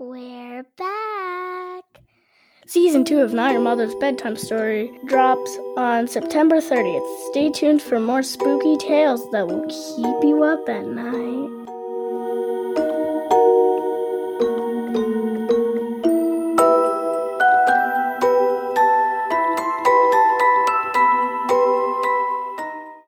We're back. Season 2 of Not Your Mother's Bedtime Story drops on September 30th. Stay tuned for more spooky tales that will keep you up at night.